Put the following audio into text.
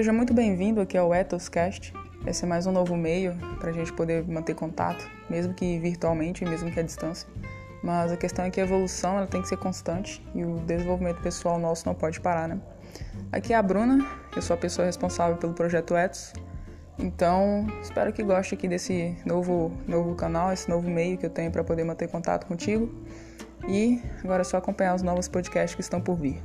Seja muito bem-vindo aqui ao Ethoscast. Esse é mais um novo meio para a gente poder manter contato, mesmo que virtualmente, mesmo que à distância. Mas a questão é que a evolução ela tem que ser constante e o desenvolvimento pessoal nosso não pode parar, né? Aqui é a Bruna, eu sou a pessoa responsável pelo projeto Ethos. Então, espero que goste aqui desse novo, novo canal, esse novo meio que eu tenho para poder manter contato contigo. E agora é só acompanhar os novos podcasts que estão por vir.